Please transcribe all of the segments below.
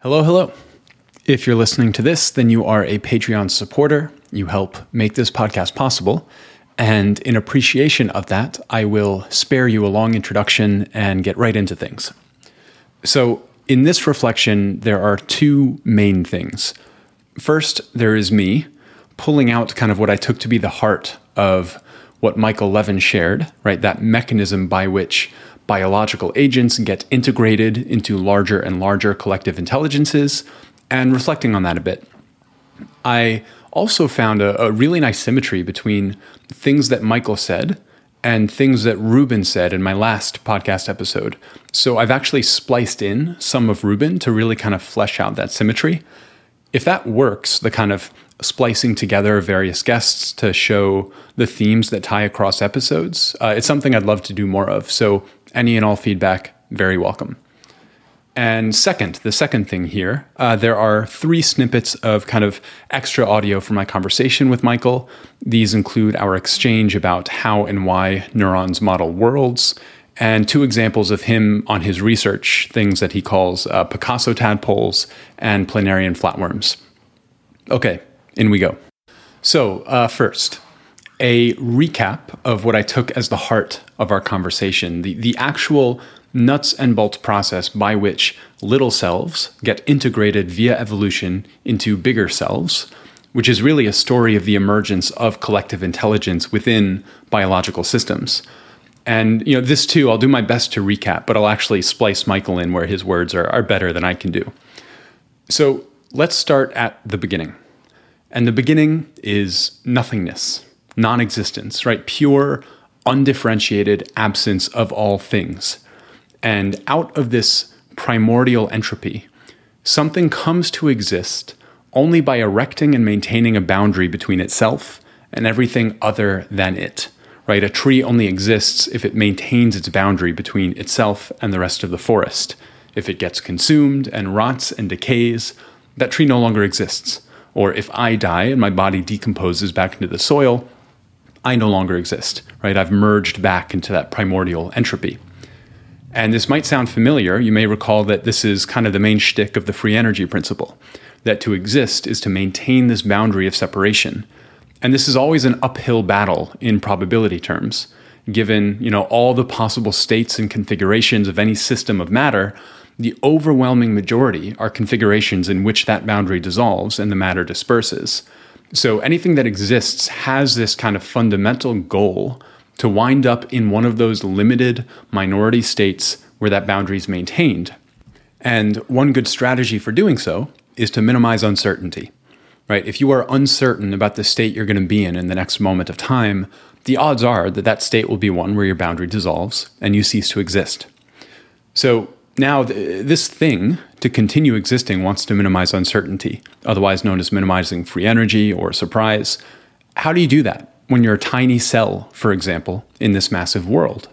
Hello, hello. If you're listening to this, then you are a Patreon supporter. You help make this podcast possible. And in appreciation of that, I will spare you a long introduction and get right into things. So, in this reflection, there are two main things. First, there is me pulling out kind of what I took to be the heart of what Michael Levin shared, right? That mechanism by which biological agents get integrated into larger and larger collective intelligences, and reflecting on that a bit. I also found a, a really nice symmetry between things that Michael said and things that Ruben said in my last podcast episode. So I've actually spliced in some of Ruben to really kind of flesh out that symmetry. If that works, the kind of splicing together various guests to show the themes that tie across episodes, uh, it's something I'd love to do more of. So any and all feedback, very welcome. And second, the second thing here, uh, there are three snippets of kind of extra audio from my conversation with Michael. These include our exchange about how and why neurons model worlds, and two examples of him on his research, things that he calls uh, Picasso tadpoles and planarian flatworms. Okay, in we go. So, uh, first, a recap of what I took as the heart of our conversation, the, the actual nuts and bolts process by which little selves get integrated via evolution into bigger selves, which is really a story of the emergence of collective intelligence within biological systems. And you know, this too, I'll do my best to recap, but I'll actually splice Michael in where his words are, are better than I can do. So let's start at the beginning. And the beginning is nothingness non existence, right? Pure, undifferentiated absence of all things. And out of this primordial entropy, something comes to exist only by erecting and maintaining a boundary between itself and everything other than it. Right? A tree only exists if it maintains its boundary between itself and the rest of the forest. If it gets consumed and rots and decays, that tree no longer exists. Or if I die and my body decomposes back into the soil, I no longer exist, right? I've merged back into that primordial entropy. And this might sound familiar. You may recall that this is kind of the main shtick of the free energy principle that to exist is to maintain this boundary of separation. And this is always an uphill battle in probability terms. Given, you know, all the possible states and configurations of any system of matter, the overwhelming majority are configurations in which that boundary dissolves and the matter disperses. So anything that exists has this kind of fundamental goal to wind up in one of those limited minority states where that boundary is maintained. And one good strategy for doing so is to minimize uncertainty. Right? If you are uncertain about the state you're going to be in in the next moment of time, the odds are that that state will be one where your boundary dissolves and you cease to exist. So now, th- this thing to continue existing wants to minimize uncertainty, otherwise known as minimizing free energy or surprise. How do you do that when you're a tiny cell, for example, in this massive world?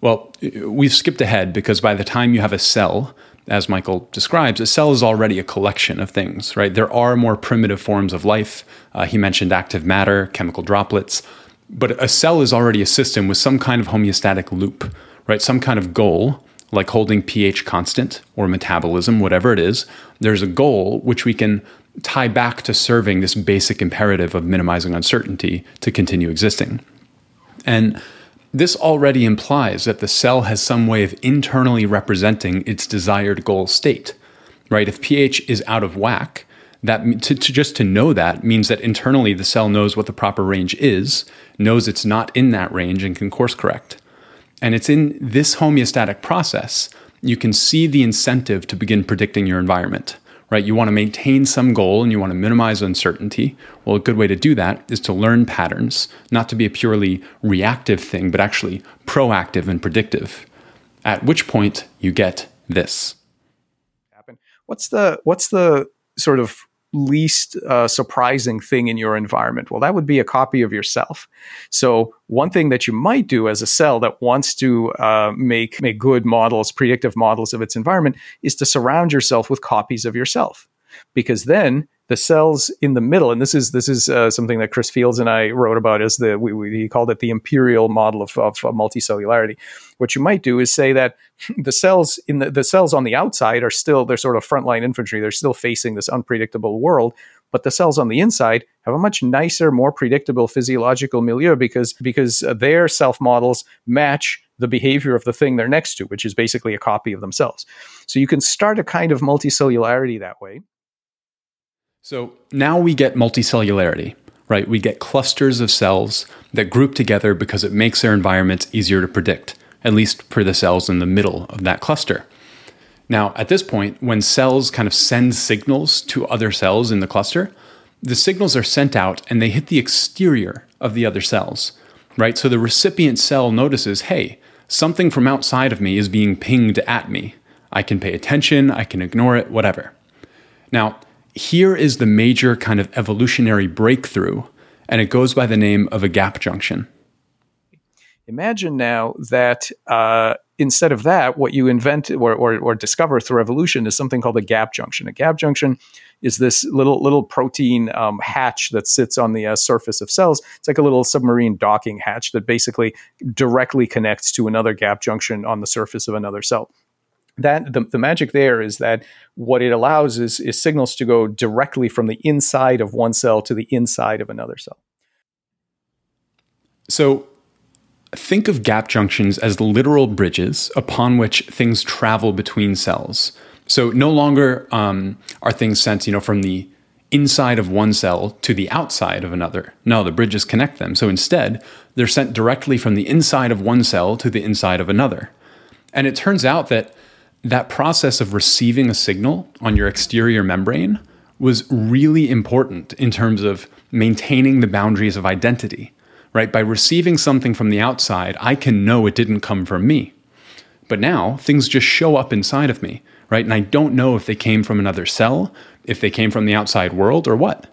Well, we've skipped ahead because by the time you have a cell, as Michael describes, a cell is already a collection of things, right? There are more primitive forms of life. Uh, he mentioned active matter, chemical droplets, but a cell is already a system with some kind of homeostatic loop, right? Some kind of goal like holding pH constant or metabolism, whatever it is, there's a goal which we can tie back to serving this basic imperative of minimizing uncertainty to continue existing. And this already implies that the cell has some way of internally representing its desired goal state, right? If pH is out of whack, that to, to, just to know that means that internally the cell knows what the proper range is, knows it's not in that range, and can course correct. And it's in this homeostatic process you can see the incentive to begin predicting your environment. Right? You want to maintain some goal and you want to minimize uncertainty. Well, a good way to do that is to learn patterns, not to be a purely reactive thing, but actually proactive and predictive. At which point you get this. What's the what's the sort of least uh, surprising thing in your environment? Well, that would be a copy of yourself. So one thing that you might do as a cell that wants to uh, make make good models, predictive models of its environment, is to surround yourself with copies of yourself. because then the cells in the middle, and this is this is uh, something that Chris Fields and I wrote about as the we, we, he called it the imperial model of, of, of multicellularity. What you might do is say that the cells in the, the cells on the outside are still they're sort of frontline infantry. They're still facing this unpredictable world, but the cells on the inside have a much nicer, more predictable physiological milieu because because their self models match the behavior of the thing they're next to, which is basically a copy of themselves. So you can start a kind of multicellularity that way. So now we get multicellularity, right? We get clusters of cells that group together because it makes their environments easier to predict, at least for the cells in the middle of that cluster. Now, at this point, when cells kind of send signals to other cells in the cluster, the signals are sent out and they hit the exterior of the other cells, right? So the recipient cell notices, hey, something from outside of me is being pinged at me. I can pay attention, I can ignore it, whatever. Now, here is the major kind of evolutionary breakthrough, and it goes by the name of a gap junction. Imagine now that uh, instead of that, what you invent or, or, or, discover through evolution is something called a gap junction. A gap junction is this little little protein um, hatch that sits on the uh, surface of cells. It's like a little submarine docking hatch that basically directly connects to another gap junction on the surface of another cell that the, the magic there is that what it allows is, is signals to go directly from the inside of one cell to the inside of another cell. So think of gap junctions as literal bridges upon which things travel between cells. So no longer um, are things sent, you know, from the inside of one cell to the outside of another. No, the bridges connect them. So instead, they're sent directly from the inside of one cell to the inside of another. And it turns out that that process of receiving a signal on your exterior membrane was really important in terms of maintaining the boundaries of identity, right? By receiving something from the outside, I can know it didn't come from me. But now things just show up inside of me, right? And I don't know if they came from another cell, if they came from the outside world, or what.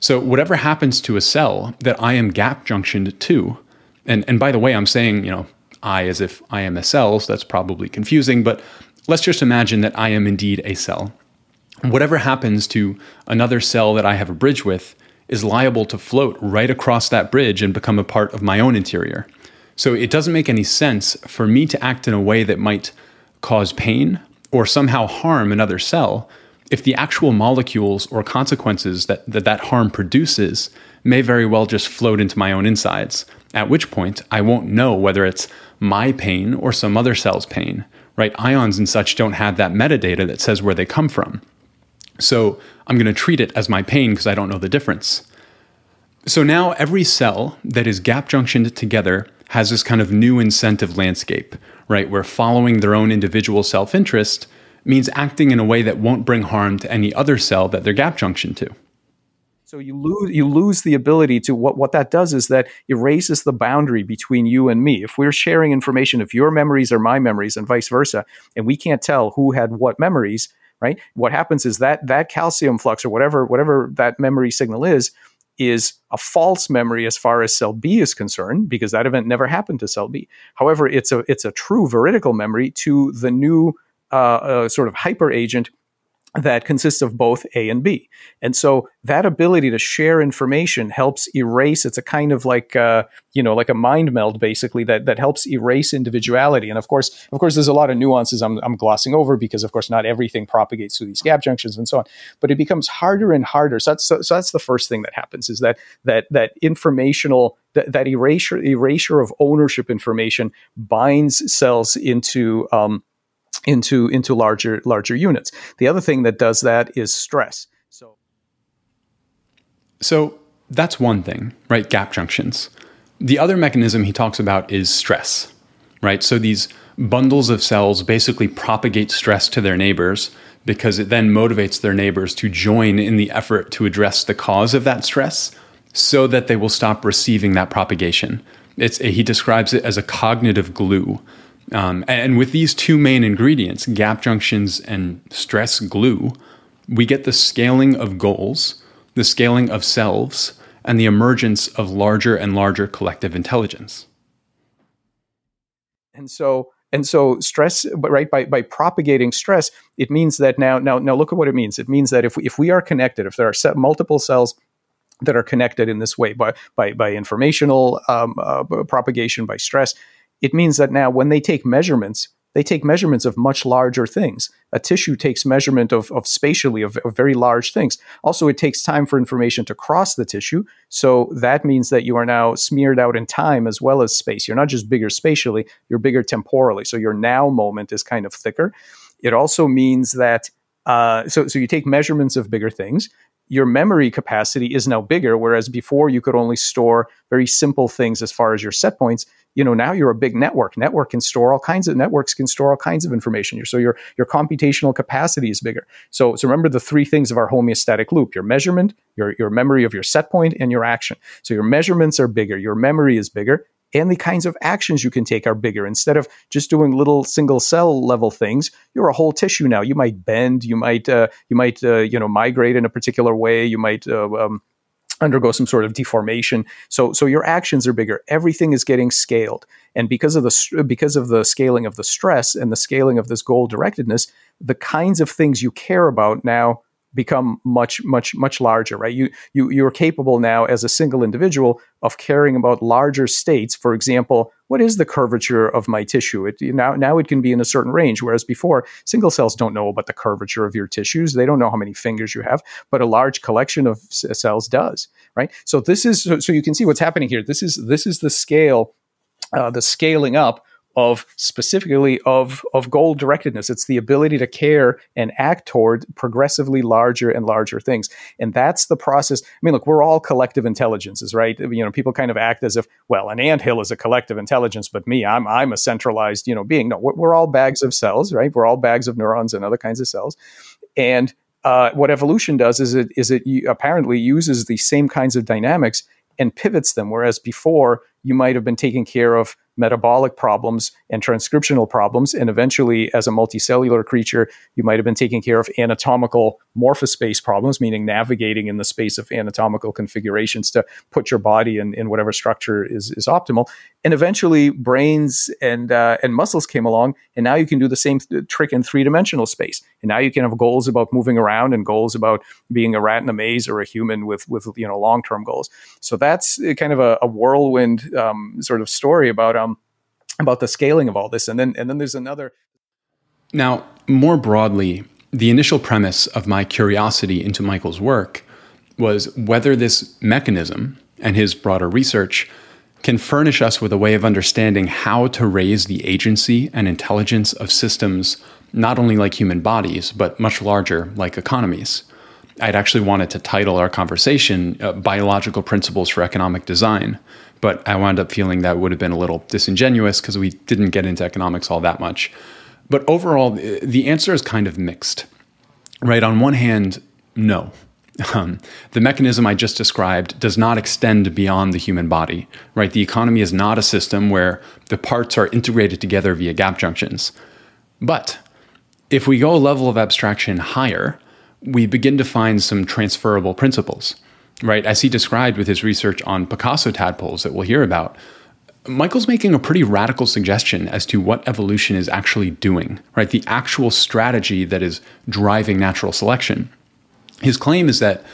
So, whatever happens to a cell that I am gap junctioned to, and, and by the way, I'm saying, you know, I as if I am a cell, so that's probably confusing, but Let's just imagine that I am indeed a cell. Whatever happens to another cell that I have a bridge with is liable to float right across that bridge and become a part of my own interior. So it doesn't make any sense for me to act in a way that might cause pain or somehow harm another cell if the actual molecules or consequences that that, that harm produces may very well just float into my own insides, at which point I won't know whether it's my pain or some other cell's pain right? Ions and such don't have that metadata that says where they come from. So I'm going to treat it as my pain because I don't know the difference. So now every cell that is gap junctioned together has this kind of new incentive landscape, right? Where following their own individual self interest means acting in a way that won't bring harm to any other cell that they're gap junctioned to. So you lose you lose the ability to what what that does is that erases the boundary between you and me. If we're sharing information, if your memories are my memories and vice versa, and we can't tell who had what memories, right? What happens is that that calcium flux or whatever whatever that memory signal is is a false memory as far as cell B is concerned because that event never happened to cell B. However, it's a it's a true veridical memory to the new uh, uh, sort of hyper agent that consists of both A and B. And so that ability to share information helps erase, it's a kind of like, uh, you know, like a mind meld basically that, that helps erase individuality. And of course, of course, there's a lot of nuances I'm, I'm glossing over because of course not everything propagates through these gap junctions and so on, but it becomes harder and harder. So that's, so, so that's the first thing that happens is that, that, that informational, that, that erasure, erasure of ownership information binds cells into, um, into into larger larger units. The other thing that does that is stress. So So that's one thing, right? Gap junctions. The other mechanism he talks about is stress, right? So these bundles of cells basically propagate stress to their neighbors because it then motivates their neighbors to join in the effort to address the cause of that stress so that they will stop receiving that propagation. It's, he describes it as a cognitive glue um, and with these two main ingredients, gap junctions and stress glue, we get the scaling of goals, the scaling of selves, and the emergence of larger and larger collective intelligence. And so And so stress, right, by, by propagating stress, it means that now, now, now look at what it means. It means that if we, if we are connected, if there are multiple cells that are connected in this way by, by, by informational um, uh, propagation, by stress, it means that now when they take measurements, they take measurements of much larger things. A tissue takes measurement of, of spatially of, of, very large things. Also, it takes time for information to cross the tissue. So that means that you are now smeared out in time as well as space. You're not just bigger spatially, you're bigger temporally. So your now moment is kind of thicker. It also means that uh, so, so you take measurements of bigger things your memory capacity is now bigger whereas before you could only store very simple things as far as your set points you know now you're a big network. Network can store all kinds of networks can store all kinds of information. So your your computational capacity is bigger. So so remember the three things of our homeostatic loop your measurement your your memory of your set point and your action. So your measurements are bigger. Your memory is bigger and the kinds of actions you can take are bigger. Instead of just doing little single cell level things, you're a whole tissue now. You might bend, you might uh, you might uh, you know migrate in a particular way. You might uh, um, undergo some sort of deformation. So so your actions are bigger. Everything is getting scaled, and because of the because of the scaling of the stress and the scaling of this goal directedness, the kinds of things you care about now become much much much larger right? You you you're capable now as a single individual of caring about larger states. For example what is the curvature of my tissue? It now now it can be in a certain range whereas before single cells don't know about the curvature of your tissues. They don't know how many fingers you have but a large collection of cells does right? So this is so, so you can see what's happening here. This is this is the scale uh, the scaling up of specifically of of goal directedness. It's the ability to care and act toward progressively larger and larger things. And that's the process. I mean look we're all collective intelligences right? You know people kind of act as if well an ant hill is a collective intelligence but me i'm i'm a centralized you know being. No we're all bags of cells right? We're all bags of neurons and other kinds of cells. And uh, what evolution does is it is it apparently uses the same kinds of dynamics and pivots them whereas before you might have been taking care of metabolic problems and transcriptional problems. And eventually, as a multicellular creature, you might have been taking care of anatomical morphospace problems, meaning navigating in the space of anatomical configurations to put your body in, in whatever structure is, is optimal. And eventually, brains and, uh, and muscles came along, and now you can do the same th- trick in three dimensional space. And now you can have goals about moving around and goals about being a rat in a maze or a human with, with you know long term goals. So that's kind of a, a whirlwind um, sort of story about um, about the scaling of all this. And then and then there's another. Now, more broadly, the initial premise of my curiosity into Michael's work was whether this mechanism and his broader research can furnish us with a way of understanding how to raise the agency and intelligence of systems not only like human bodies, but much larger like economies. I'd actually wanted to title our conversation uh, Biological Principles for Economic Design, but I wound up feeling that would have been a little disingenuous because we didn't get into economics all that much. But overall, the answer is kind of mixed. Right? On one hand, no. Um, the mechanism I just described does not extend beyond the human body, right? The economy is not a system where the parts are integrated together via gap junctions. But if we go a level of abstraction higher, we begin to find some transferable principles right? As he described with his research on Picasso tadpoles that we'll hear about, Michael's making a pretty radical suggestion as to what evolution is actually doing, right? The actual strategy that is driving natural selection. His claim is that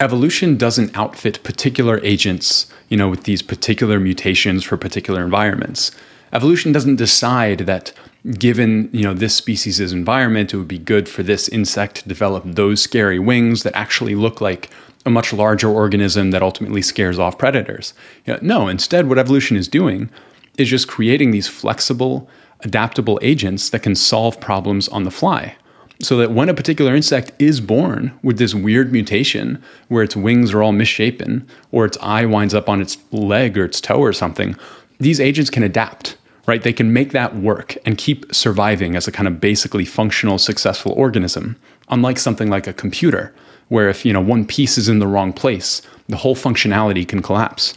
evolution doesn't outfit particular agents, you know, with these particular mutations for particular environments. Evolution doesn't decide that given, you know, this species' environment, it would be good for this insect to develop those scary wings that actually look like a much larger organism that ultimately scares off predators. You know, no, instead, what evolution is doing is just creating these flexible, adaptable agents that can solve problems on the fly. So that when a particular insect is born with this weird mutation where its wings are all misshapen or its eye winds up on its leg or its toe or something, these agents can adapt, right? They can make that work and keep surviving as a kind of basically functional, successful organism, unlike something like a computer where if you know one piece is in the wrong place, the whole functionality can collapse.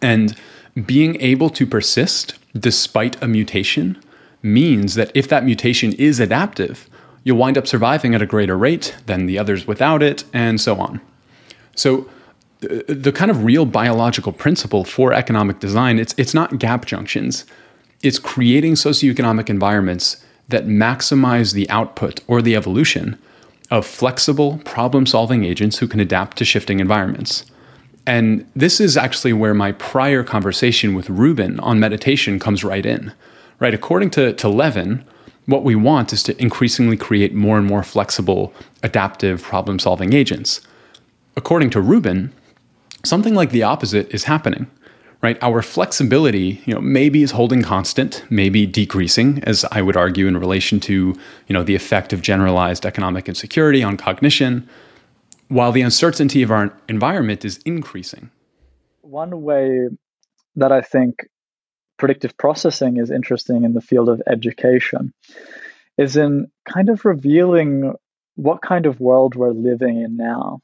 And being able to persist despite a mutation means that if that mutation is adaptive, you'll wind up surviving at a greater rate than the others without it, and so on. So the kind of real biological principle for economic design, it's it's not gap junctions. it's creating socioeconomic environments that maximize the output or the evolution of flexible problem solving agents who can adapt to shifting environments. And this is actually where my prior conversation with Ruben on meditation comes right in. Right? According to, to Levin, what we want is to increasingly create more and more flexible, adaptive problem solving agents. According to Ruben, something like the opposite is happening. Right? Our flexibility, you know, maybe is holding constant, maybe decreasing, as I would argue in relation to, you know, the effect of generalized economic insecurity on cognition, while the uncertainty of our environment is increasing. One way that I think predictive processing is interesting in the field of education is in kind of revealing what kind of world we're living in now.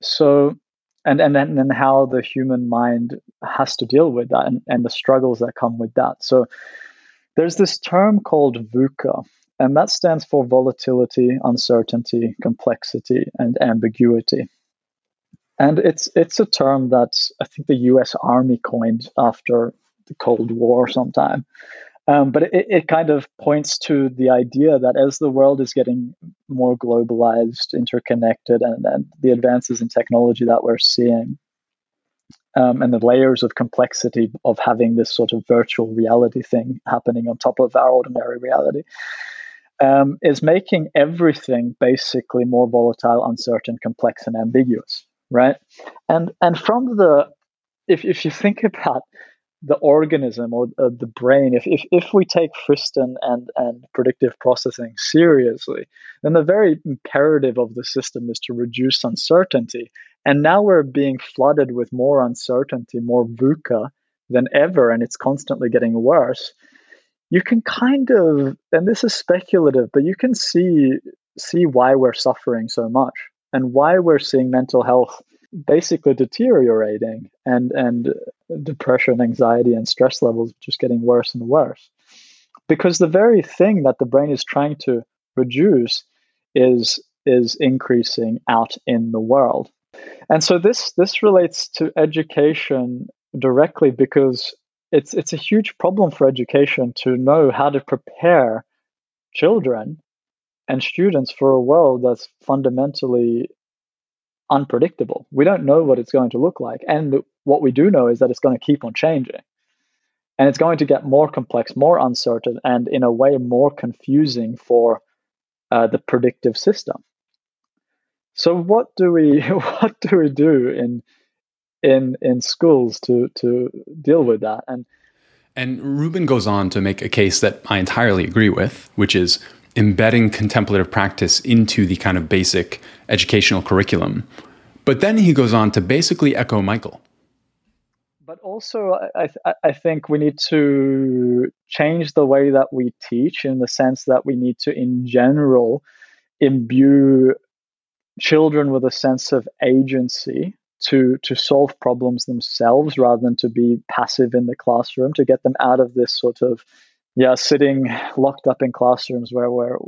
So, and and then and how the human mind has to deal with that and, and the struggles that come with that. So, there's this term called VUCA, and that stands for volatility, uncertainty, complexity, and ambiguity. And it's it's a term that I think the U.S. Army coined after the Cold War sometime. Um, but it, it kind of points to the idea that as the world is getting more globalized, interconnected, and, and the advances in technology that we're seeing, um, and the layers of complexity of having this sort of virtual reality thing happening on top of our ordinary reality, um, is making everything basically more volatile, uncertain, complex, and ambiguous, right? And and from the if if you think about the organism or uh, the brain, if, if, if we take Friston and, and predictive processing seriously, then the very imperative of the system is to reduce uncertainty. And now we're being flooded with more uncertainty, more VUCA than ever, and it's constantly getting worse. You can kind of, and this is speculative, but you can see see why we're suffering so much and why we're seeing mental health basically deteriorating and and depression anxiety and stress levels just getting worse and worse. Because the very thing that the brain is trying to reduce is is increasing out in the world. And so this this relates to education directly because it's it's a huge problem for education to know how to prepare children and students for a world that's fundamentally unpredictable. We don't know what it's going to look like. And what we do know is that it's going to keep on changing. And it's going to get more complex, more uncertain, and in a way more confusing for uh, the predictive system. So what do we what do we do in in in schools to to deal with that? And and Ruben goes on to make a case that I entirely agree with, which is embedding contemplative practice into the kind of basic educational curriculum. But then he goes on to basically echo Michael. But also, I, th- I think we need to change the way that we teach in the sense that we need to, in general, imbue children with a sense of agency to to solve problems themselves rather than to be passive in the classroom to get them out of this sort of yeah, sitting locked up in classrooms where we're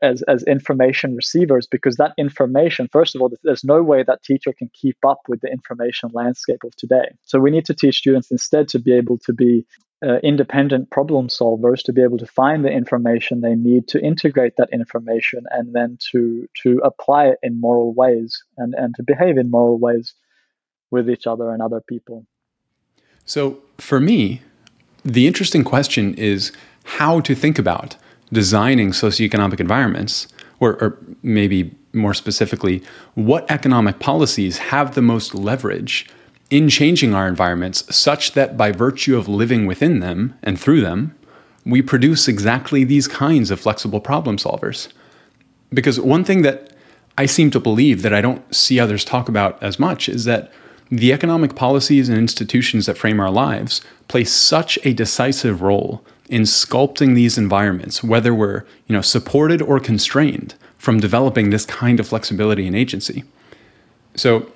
as as information receivers because that information, first of all, there's no way that teacher can keep up with the information landscape of today. So we need to teach students instead to be able to be uh, independent problem solvers, to be able to find the information they need, to integrate that information, and then to to apply it in moral ways and and to behave in moral ways with each other and other people. So for me, the interesting question is how to think about designing socioeconomic environments, or, or, maybe more specifically, what economic policies have the most leverage in changing our environments such that by virtue of living within them and through them, we produce exactly these kinds of flexible problem solvers. Because one thing that I seem to believe that I don't see others talk about as much is that the economic policies and institutions that frame our lives play such a decisive role in sculpting these environments, whether we're you know, supported or constrained from developing this kind of flexibility and agency. So,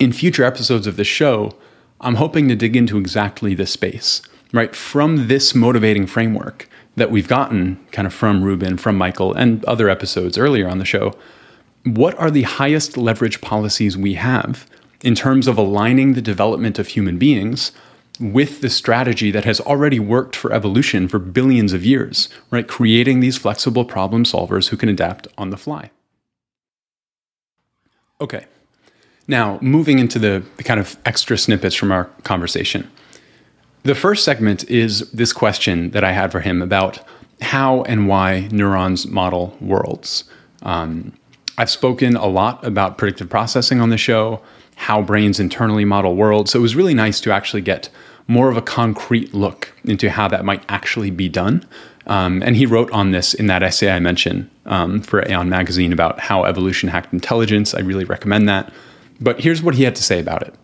in future episodes of the show, I'm hoping to dig into exactly this space, right? From this motivating framework that we've gotten kind of from Ruben, from Michael, and other episodes earlier on the show, what are the highest leverage policies we have in terms of aligning the development of human beings with the strategy that has already worked for evolution for billions of years, right? Creating these flexible problem solvers who can adapt on the fly. Okay. Now, moving into the, the kind of extra snippets from our conversation. The first segment is this question that I had for him about how and why neurons model worlds. Um, I've spoken a lot about predictive processing on the show, how brains internally model worlds. So it was really nice to actually get more of a concrete look into how that might actually be done. Um, and he wrote on this in that essay I mentioned um, for Aeon Magazine about how evolution hacked intelligence. I really recommend that. But here's what he had to say about it.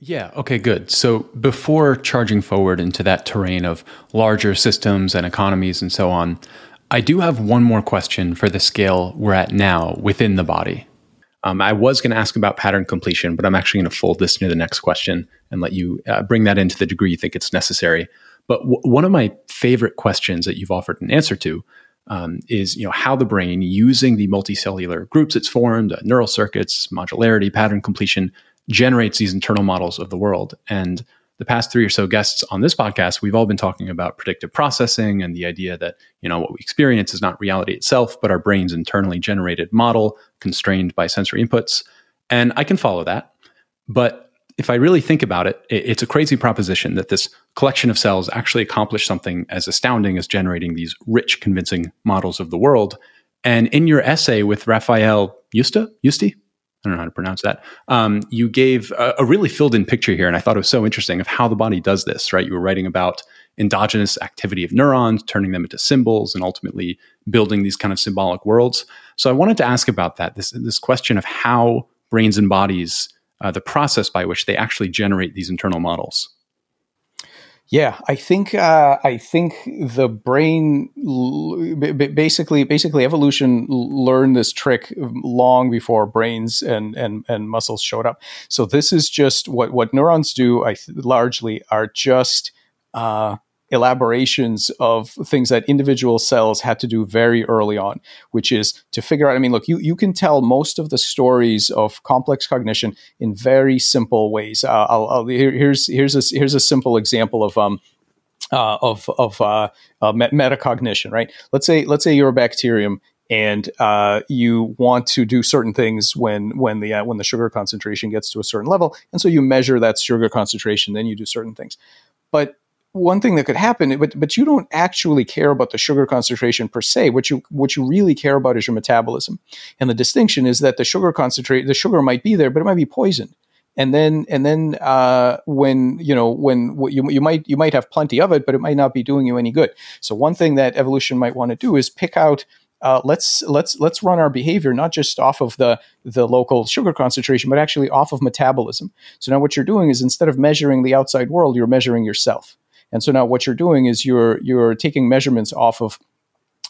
Yeah, okay, good. So before charging forward into that terrain of larger systems and economies and so on, I do have one more question for the scale we're at now within the body. Um, I was going to ask about pattern completion, but I'm actually going to fold this into the next question and let you uh, bring that into the degree you think it's necessary. But w- one of my favorite questions that you've offered an answer to um, is, you know, how the brain, using the multicellular groups it's formed, uh, neural circuits, modularity, pattern completion, generates these internal models of the world. And the past three or so guests on this podcast, we've all been talking about predictive processing and the idea that, you know, what we experience is not reality itself, but our brain's internally generated model constrained by sensory inputs. And I can follow that. But if I really think about it, it's a crazy proposition that this collection of cells actually accomplished something as astounding as generating these rich, convincing models of the world. And in your essay with Rafael Yusta, Yusti, I don't know how to pronounce that. Um, you gave a, a, really filled in picture here, and I thought it was so interesting of how the body does this. Right, you were writing about endogenous activity of neurons, turning them into symbols, and ultimately building these kind of symbolic worlds. So I wanted to ask about that. This this question of how brains and bodies, uh, the process by which they actually generate these internal models. Yeah, I think uh, I think the brain basically basically evolution learned this trick long before brains and and and muscles showed up. So this is just what what neurons do. I th- largely are just uh, elaborations of things that individual cells had to do very early on, which is to figure out. I mean, look, you, you can tell most of the stories of complex cognition in very simple ways. Uh, I'll, I'll, here, here's here's a, here's a simple example of um, uh, of of uh, uh, metacognition, right? Let's say let's say you're a bacterium and uh, you want to do certain things when when the uh, when the sugar concentration gets to a certain level, and so you measure that sugar concentration, then you do certain things. But one thing that could happen, but but you don't actually care about the sugar concentration per se. What you what you really care about is your metabolism. And the distinction is that the sugar concentrate the sugar might be there, but it might be poison. And then and then uh, when you know when you you might you might have plenty of it, but it might not be doing you any good. So one thing that evolution might want to do is pick out. Uh, let's let's let's run our behavior not just off of the the local sugar concentration, but actually off of metabolism. So now what you're doing is instead of measuring the outside world, you're measuring yourself. And so now what you're doing is you're you're taking measurements off of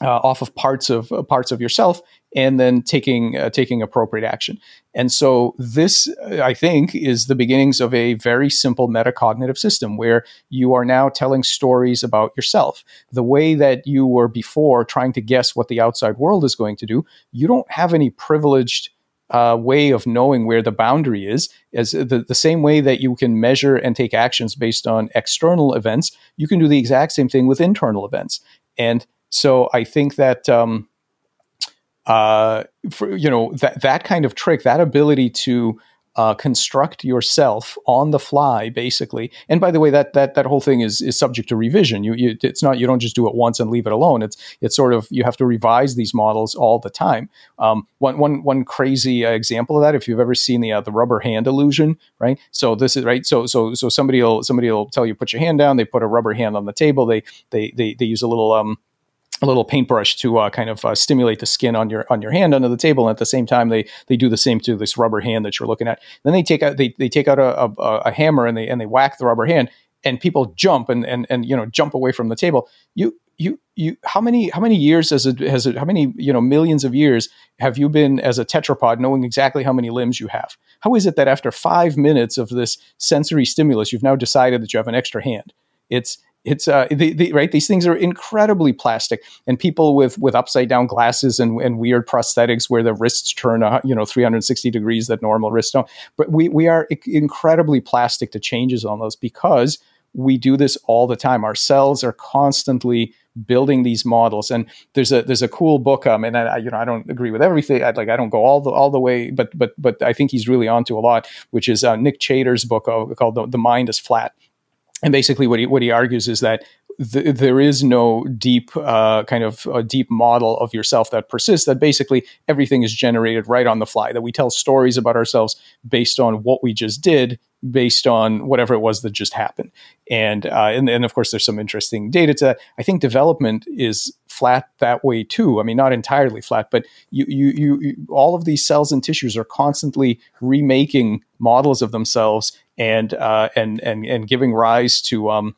uh, off of parts of uh, parts of yourself and then taking uh, taking appropriate action. And so this, I think, is the beginnings of a very simple metacognitive system where you are now telling stories about yourself. The way that you were before trying to guess what the outside world is going to do, you don't have any privileged uh, way of knowing where the boundary is. As the, the same way that you can measure and take actions based on external events, you can do the exact same thing with internal events. And so I think that um, uh, for, you know that that kind of trick, that ability to uh, construct yourself on the fly, basically. And by the way, that that that whole thing is is subject to revision. You, you it's not you don't just do it once and leave it alone. It's it's sort of you have to revise these models all the time. Um, one one one crazy uh, example of that, if you've ever seen the uh, the rubber hand illusion, right? So this is right. So so so somebody will somebody will tell you put your hand down. They put a rubber hand on the table. They they they they use a little um a little paintbrush to uh, kind of uh, stimulate the skin on your on your hand under the table, and at the same time they they do the same to this rubber hand that you're looking at. Then they take out they, they take out a, a, a hammer and they and they whack the rubber hand, and people jump and and and you know jump away from the table. You you you how many how many years has it has it how many you know millions of years have you been as a tetrapod knowing exactly how many limbs you have? How is it that after five minutes of this sensory stimulus, you've now decided that you have an extra hand? It's It's uh, the, the, right. These things are incredibly plastic, and people with with upside down glasses and, and weird prosthetics where the wrists turn, uh, you know, 360 degrees that normal wrists don't. But we we are incredibly plastic to changes on those because we do this all the time. Our cells are constantly building these models. And there's a there's a cool book. Um, and I you know I don't agree with everything. I like I don't go all the all the way, but but but I think he's really onto a lot, which is uh, Nick Chater's book uh, called the, the Mind is Flat. And basically, what he what he argues is that th- there is no deep uh, kind of a deep model of yourself that persists. That basically everything is generated right on the fly. That we tell stories about ourselves based on what we just did, based on whatever it was that just happened. And uh, and, and of course, there's some interesting data to. that I think development is flat that way too. I mean, not entirely flat, but you you you, you all of these cells and tissues are constantly remaking models of themselves and uh, and and and giving rise to um,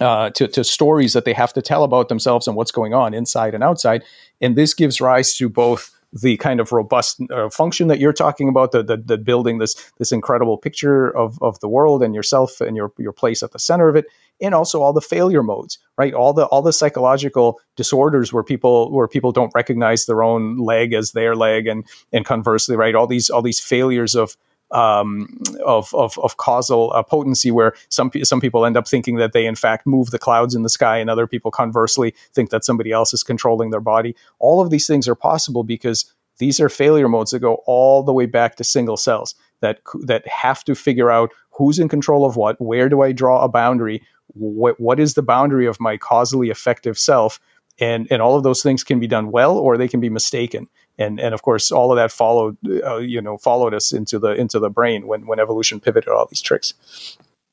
uh, to, to stories that they have to tell about themselves and what's going on inside and outside. And this gives rise to both the kind of robust uh, function that you're talking about, the, the, the, building this this incredible picture of, of the world and yourself and your your place at the center of it, and also all the failure modes, right? All the all the psychological disorders where people where people don't recognize their own leg as their leg, and and conversely, right? All these all these failures of um, of, of, of causal uh, potency, where some some people end up thinking that they in fact move the clouds in the sky, and other people conversely think that somebody else is controlling their body. All of these things are possible because these are failure modes that go all the way back to single cells that that have to figure out who's in control of what, where do I draw a boundary, what what is the boundary of my causally effective self, and and all of those things can be done well or they can be mistaken. And and of course all of that followed uh, you know followed us into the into the brain when when evolution pivoted all these tricks.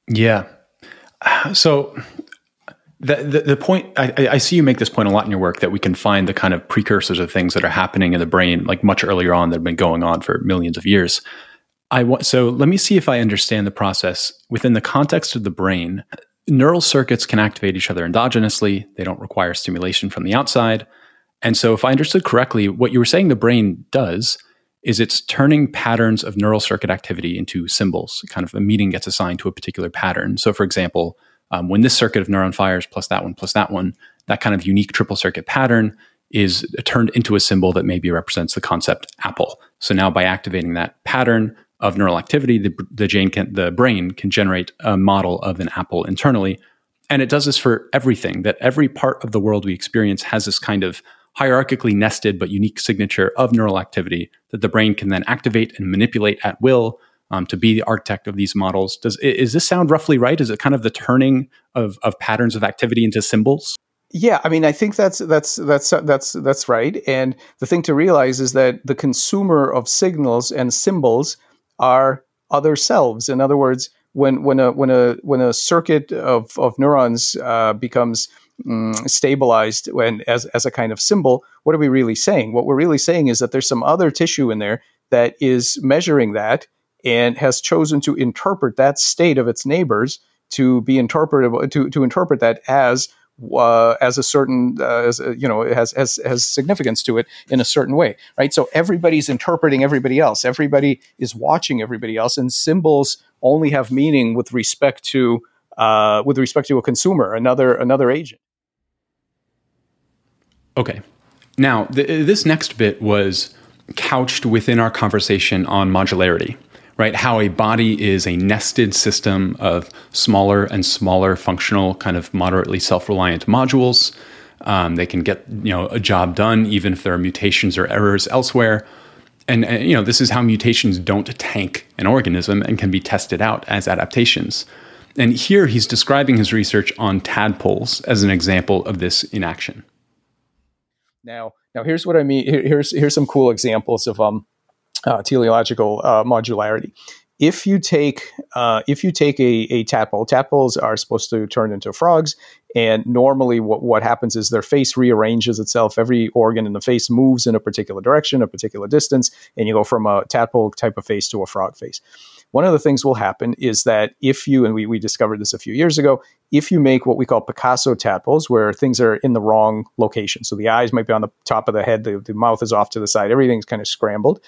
Yeah. So the, the, the point I, I, see you make this point a lot in your work that we can find the kind of precursors of things that are happening in the brain like much earlier on that have been going on for millions of years. I want so let me see if i understand the process. Within the context of the brain neural circuits can activate each other endogenously they don't require stimulation from the outside and so, if I understood correctly, what you were saying the brain does is it's turning patterns of neural circuit activity into symbols. Kind of a meaning gets assigned to a particular pattern. So, for example, um, when this circuit of neuron fires plus that one plus that one, that kind of unique triple circuit pattern is turned into a symbol that maybe represents the concept apple. So now by activating that pattern of neural activity, the, the, can, the brain can generate a model of an apple internally. And it does this for everything, that every part of the world we experience has this kind of hierarchically nested but unique signature of neural activity that the brain can then activate and manipulate at will um, to be the architect of these models. Does is this sound roughly right? Is it kind of the turning of, of patterns of activity into symbols? Yeah, I mean, I think that's that's that's that's that's right. And the thing to realize is that the consumer of signals and symbols are other selves. In other words, when when a when a when a circuit of of neurons uh, becomes um, stabilized when as as a kind of symbol, what are we really saying? What we're really saying is that there's some other tissue in there that is measuring that and has chosen to interpret that state of its neighbors to be interpretable to to interpret that as uh, as a certain uh, as a, you know has, has has significance to it in a certain way right? So everybody's interpreting everybody else. Everybody is watching everybody else and symbols only have meaning with respect to uh, with respect to a consumer another another agent. Okay. Now, th- this next bit was couched within our conversation on modularity, right? How a body is a nested system of smaller and smaller functional, kind of moderately self reliant modules. Um, they can get you know a job done even if there are mutations or errors elsewhere. And, and you know this is how mutations don't tank an organism and can be tested out as adaptations. And here he's describing his research on tadpoles as an example of this in action. Now, now here's what I mean. Here, here's here's some cool examples of um, uh, teleological uh, modularity. If you take uh, if you take a, a tadpole, tadpoles are supposed to turn into frogs, and normally what, what happens is their face rearranges itself. Every organ in the face moves in a particular direction, a particular distance, and you go from a tadpole type of face to a frog face one of the things will happen is that if you, and we, we discovered this a few years ago, if you make what we call Picasso tadpoles, where things are in the wrong location, so the eyes might be on the top of the head, the, the mouth is off to the side, everything's kind of scrambled,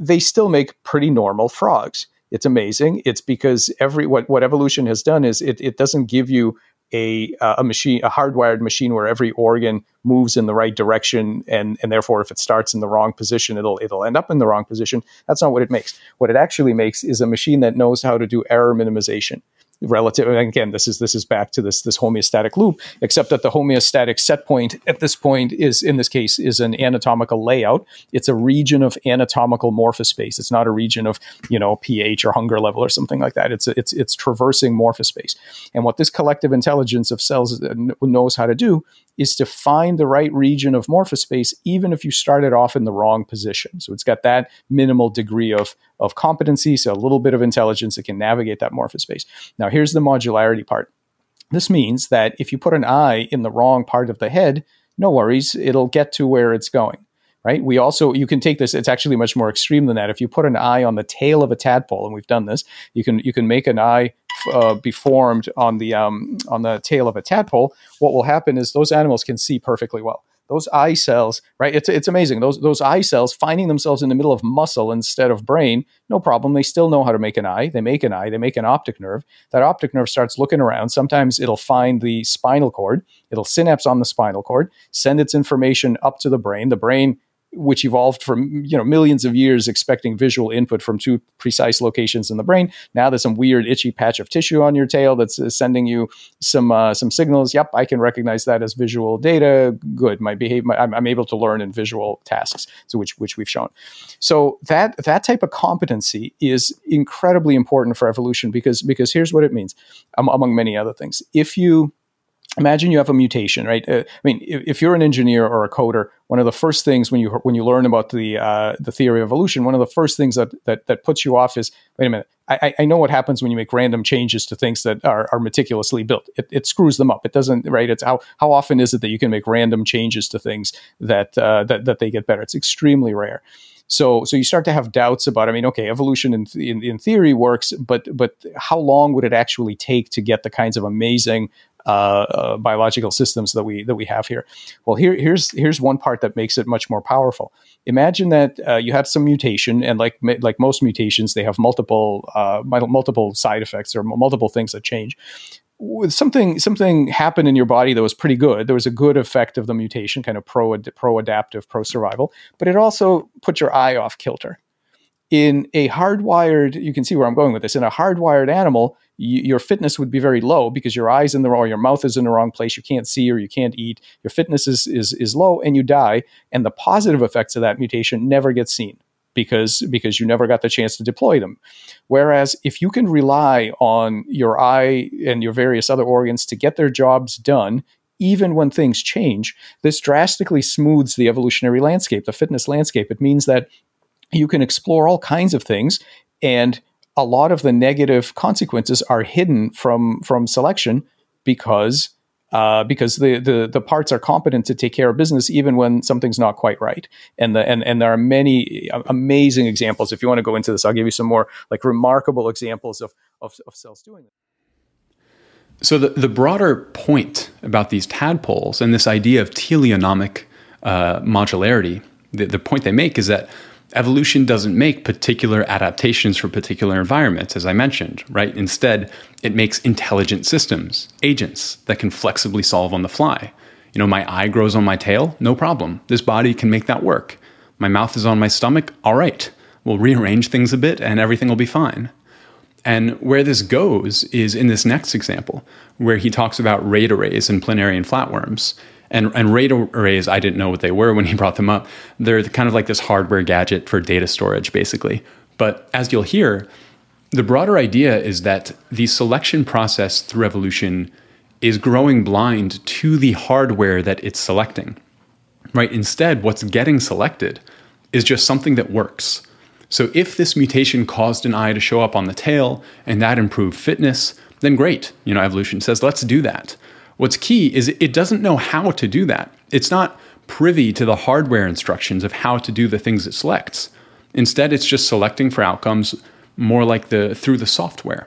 they still make pretty normal frogs. It's amazing. It's because every what, what evolution has done is it, it doesn't give you a uh, a machine, a hardwired machine where every organ moves in the right direction, and and therefore if it starts in the wrong position, it'll it'll end up in the wrong position. That's not what it makes. What it actually makes is a machine that knows how to do error minimization relative again this is this is back to this this homeostatic loop except that the homeostatic set point at this point is in this case is an anatomical layout. It's a region of anatomical morphospace. It's not a region of you know ph or hunger level or something like that. It's it's it's traversing morphospace. And what this collective intelligence of cells uh, knows how to do is to find the right region of morphospace, even if you started off in the wrong position. So it's got that minimal degree of, of competency, so a little bit of intelligence that can navigate that morphospace. Now, here's the modularity part. This means that if you put an eye in the wrong part of the head, no worries, it'll get to where it's going right? We also you can take this. It's actually much more extreme than that. If you put an eye on the tail of a tadpole, and we've done this, you can you can make an eye uh, be formed on the um, on the tail of a tadpole. What will happen is those animals can see perfectly well. Those eye cells, right? It's it's amazing. Those those eye cells finding themselves in the middle of muscle instead of brain, no problem. They still know how to make an eye. They make an eye. They make an optic nerve. That optic nerve starts looking around. Sometimes it'll find the spinal cord. It'll synapse on the spinal cord, send its information up to the brain. The brain which evolved from you know millions of years expecting visual input from two precise locations in the brain. Now there's some weird itchy patch of tissue on your tail that's uh, sending you some uh, some signals. Yep, I can recognize that as visual data. Good, my behavior. I'm, I'm, able to learn in visual tasks, so which which we've shown. So that that type of competency is incredibly important for evolution because because here's what it means, um, among many other things. If you imagine you have a mutation, right? Uh, I mean, if, if, you're an engineer or a coder, one of the first things when you when you learn about the uh, the theory of evolution, one of the first things that that, that puts you off is, wait a minute, I, I know what happens when you make random changes to things that are, are meticulously built. It, it, screws them up. It doesn't, right? It's how how often is it that you can make random changes to things that uh, that that they get better? It's extremely rare. So, so you start to have doubts about. I mean, okay, evolution in, in, in theory works, but but how long would it actually take to get the kinds of amazing uh, uh, biological systems that we that we have here. Well, here here's here's one part that makes it much more powerful. Imagine that uh, you have some mutation, and like like most mutations, they have multiple uh, multiple side effects or multiple things that change. With something something happened in your body that was pretty good. There was a good effect of the mutation, kind of pro pro adaptive, pro survival, but it also put your eye off kilter in a hardwired you can see where i'm going with this in a hardwired animal your fitness would be very low because your eyes in the or your mouth is in the wrong place you can't see or you can't eat your fitness is is, is low and you die and the positive effects of that mutation never get seen because because you never got the chance to deploy them. Whereas if you can rely on your eye and your various other organs to get their jobs done even when things change this drastically smooths the evolutionary landscape the fitness landscape. It means that you can explore all kinds of things and a lot of the negative consequences are hidden from from selection because uh, because the, the the parts are competent to take care of business even when something's not quite right. And the and and there are many amazing examples. If you want to go into this, I'll give you some more like remarkable examples of of, of cells doing it. So the the broader point about these tadpoles and this idea of teleonomic uh, modularity, the, the point they make is that evolution doesn't make particular adaptations for particular environments, as I mentioned, right? Instead, it makes intelligent systems, agents that can flexibly solve on the fly. You know, my eye grows on my tail, no problem. This body can make that work. My mouth is on my stomach, all right. We'll rearrange things a bit and everything will be fine. And where this goes is in this next example, where he talks about RAID arrays and planarian flatworms. And, and RAID arrays, I didn't know what they were when he brought them up. They're kind of like this hardware gadget for data storage, basically. But as you'll hear, the broader idea is that the selection process through evolution is growing blind to the hardware that it's selecting. Right? Instead, what's getting selected is just something that works. So if this mutation caused an eye to show up on the tail and that improved fitness, then great. You know, evolution says let's do that. What's key is it doesn't know how to do that. It's not privy to the hardware instructions of how to do the things it selects. Instead, it's just selecting for outcomes more like the through the software,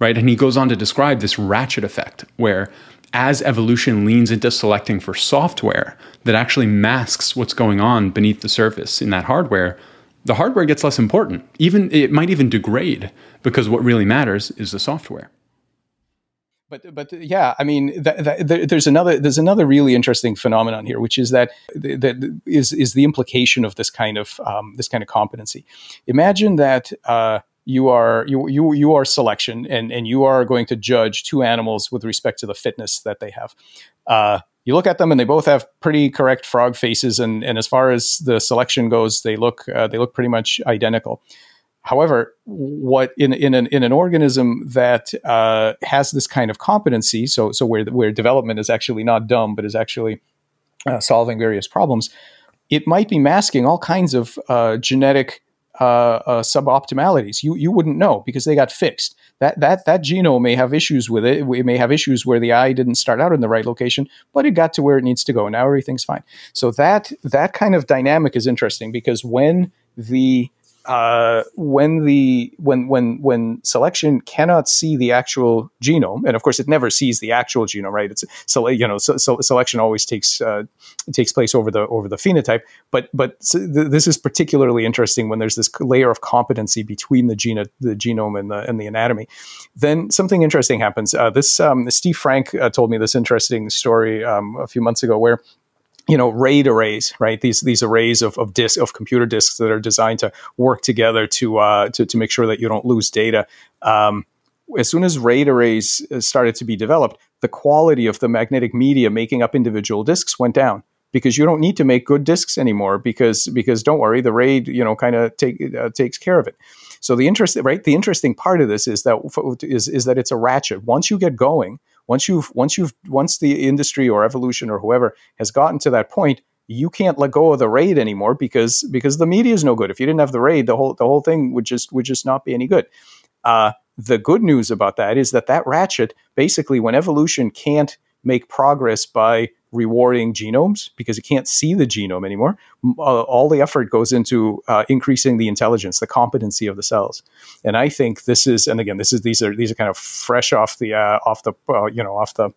right? And he goes on to describe this ratchet effect where as evolution leans into selecting for software that actually masks what's going on beneath the surface in that hardware, the hardware gets less important. Even it might even degrade because what really matters is the software but but yeah, I mean, there's another there's another really interesting phenomenon here, which is that that is is the implication of this kind of um, this kind of competency. Imagine that. Uh, you are you, you you are selection and and you are going to judge two animals with respect to the fitness that they have uh, you look at them and they both have pretty correct frog faces and and as far as the selection goes they look uh, they look pretty much identical However, what in in an in an organism that uh, has this kind of competency, so so where where development is actually not dumb, but is actually uh, solving various problems, it might be masking all kinds of uh, genetic uh, uh, suboptimalities. You you wouldn't know because they got fixed. That that that genome may have issues with it. It may have issues where the eye didn't start out in the right location, but it got to where it needs to go. And now everything's fine. So that that kind of dynamic is interesting because when the uh, when the when when when selection cannot see the actual genome, and of course it never sees the actual genome, right? It's so you know so, so selection always takes uh, takes place over the over the phenotype. But but th- this is particularly interesting when there's this layer of competency between the gene the genome and the and the anatomy. Then something interesting happens. Uh, this um, Steve Frank uh, told me this interesting story um, a few months ago where you know RAID arrays right? These these arrays of of disk of computer disks that are designed to work together to uh, to, to make sure that you don't lose data. Um, as soon as RAID arrays uh, started to be developed the quality of the magnetic media making up individual disks went down because you don't need to make good disks anymore because because don't worry the RAID you know kind of take uh, takes care of it. So the interest right? The interesting part of this is that is is that it's a ratchet. Once you get going once you've once you've once the industry or evolution or whoever has gotten to that point, you can't let go of the RAID anymore because because the media is no good. If you didn't have the RAID, the whole the whole thing would just would just not be any good. Uh, the good news about that is that that ratchet basically when evolution can't make progress by rewarding genomes because it can't see the genome anymore. Uh, all the effort goes into uh, increasing the intelligence, the competency of the cells. And I think this is, and again, this is these are these are kind of fresh off the uh, off the uh, you know off the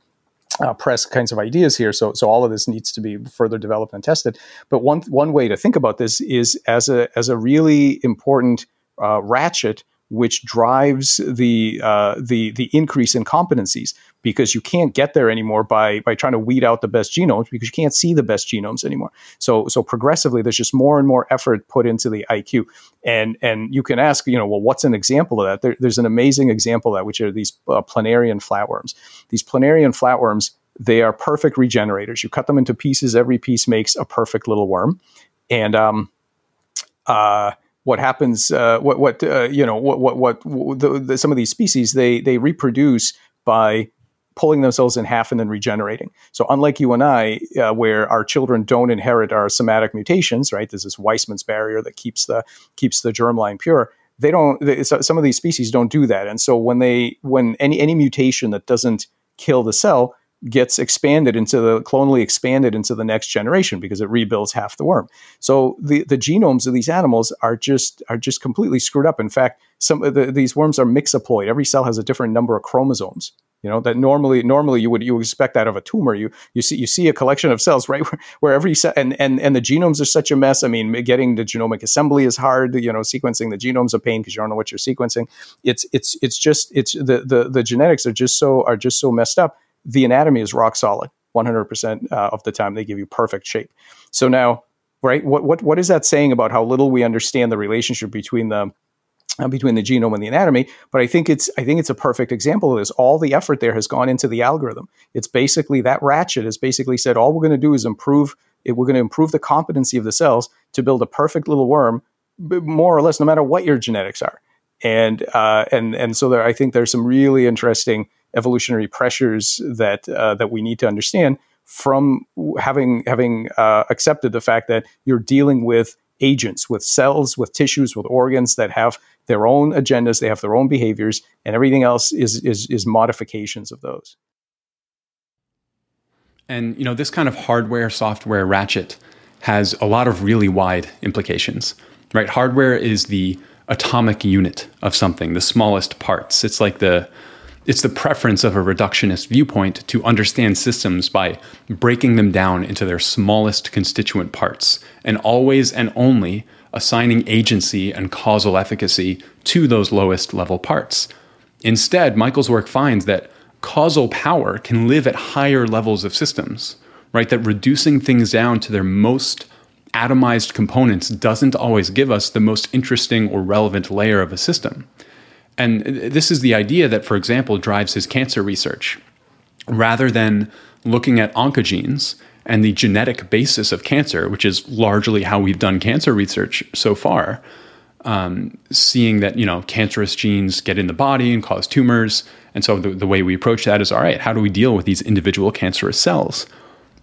uh, press kinds of ideas here. So, so all of this needs to be further developed and tested. But one one way to think about this is as a as a really important uh, ratchet which drives the uh, the the increase in competencies because you can't get there anymore by by trying to weed out the best genomes because you can't see the best genomes anymore. So so progressively, there's just more and more effort put into the IQ, and and you can ask, you know, well, what's an example of that? There, there's an amazing example of that, which are these uh, planarian flatworms. These planarian flatworms, they are perfect regenerators. You cut them into pieces; every piece makes a perfect little worm, and um, uh what happens, uh, what what uh, you know, what what what the, the, some of these species they they reproduce by pulling themselves in half and then regenerating. So unlike you and I, uh, where our children don't inherit our somatic mutations, right? There's this Weismann's barrier that keeps the keeps the germline pure. They don't. They, so some of these species don't do that, and so when they when any any mutation that doesn't kill the cell gets expanded into the clonally expanded into the next generation because it rebuilds half the worm. So the, the genomes of these animals are just are just completely screwed up. In fact, some of the, these worms are mixoploid. Every cell has a different number of chromosomes. You know that normally normally you would you expect that of a tumor. You you see you see a collection of cells right where, where every cell and, and and the genomes are such a mess. I mean, getting the genomic assembly is hard. You know, sequencing the genome's a pain because you don't know what you're sequencing. It's it's it's just it's the the the genetics are just so are just so messed up the anatomy is rock solid 100% uh, of the time. They give you perfect shape. So now right what, what what is that saying about how little we understand the relationship between the uh, between the genome and the anatomy? But i think it's i think it's a perfect example of this. All the effort there has gone into the algorithm. It's basically that ratchet has basically said all we're going to do is improve it, we're going to improve the competency of the cells to build a perfect little worm more or less no matter what your genetics are. And uh, and and so there, I think there's some really interesting evolutionary pressures that uh, that we need to understand from having having uh, accepted the fact that you're dealing with agents, with cells, with tissues, with organs that have their own agendas, they have their own behaviors, and everything else is is, is modifications of those. And you know, this kind of hardware software ratchet has a lot of really wide implications. Right? Hardware is the atomic unit of something, the smallest parts. It's like the it's the preference of a reductionist viewpoint to understand systems by breaking them down into their smallest constituent parts and always and only assigning agency and causal efficacy to those lowest level parts. Instead, Michael's work finds that causal power can live at higher levels of systems, right? That reducing things down to their most atomized components doesn't always give us the most interesting or relevant layer of a system. And this is the idea that, for example, drives his cancer research. Rather than looking at oncogenes and the genetic basis of cancer, which is largely how we've done cancer research so far, um, seeing that you know cancerous genes get in the body and cause tumors, and so the, the way we approach that is all right. How do we deal with these individual cancerous cells?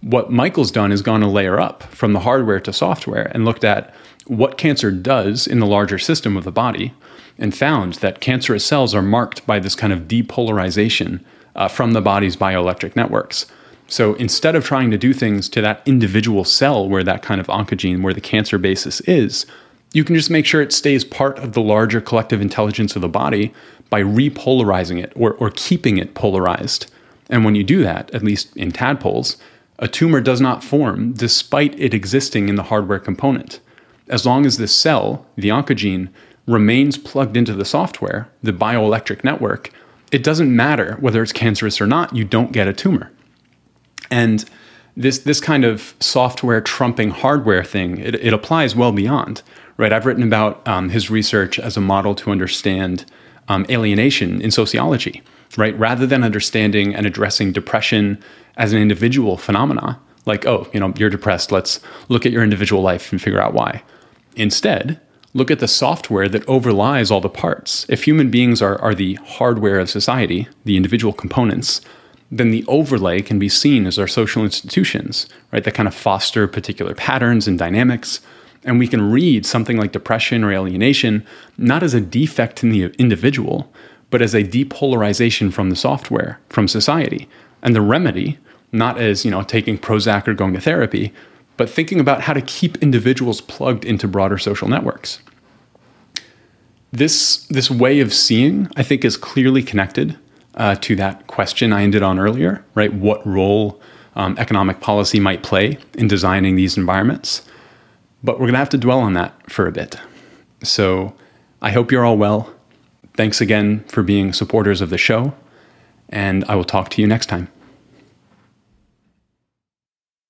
What Michael's done is gone a layer up from the hardware to software and looked at what cancer does in the larger system of the body, and found that cancerous cells are marked by this kind of depolarization uh, from the body's bioelectric networks. So instead of trying to do things to that individual cell where that kind of oncogene, where the cancer basis is, you can just make sure it stays part of the larger collective intelligence of the body by repolarizing it or, or keeping it polarized. And when you do that, at least in tadpoles, a tumor does not form despite it existing in the hardware component. As long as this cell, the oncogene, remains plugged into the software, the bioelectric network, it doesn't matter whether it's cancerous or not, you don't get a tumor. And this this kind of software trumping hardware thing, it, it applies well beyond right? I've written about um, his research as a model to understand um, alienation in sociology, right? Rather than understanding and addressing depression as an individual phenomena, like, oh, you know, you're depressed, let's look at your individual life and figure out why. Instead, look at the software that overlies all the parts. If human beings are, are the hardware of society, the individual components, then the overlay can be seen as our social institutions, right? That kind of foster particular patterns and dynamics and we can read something like depression or alienation not as a defect in the individual, but as a depolarization from the software, from society. And the remedy, not as, you know, taking Prozac or going to therapy, but thinking about how to keep individuals plugged into broader social networks. This, this way of seeing, I think, is clearly connected uh, to that question I ended on earlier, right? What role um, economic policy might play in designing these environments. But we're going to have to dwell on that for a bit. So I hope you're all well. Thanks again for being supporters of the show, and I will talk to you next time.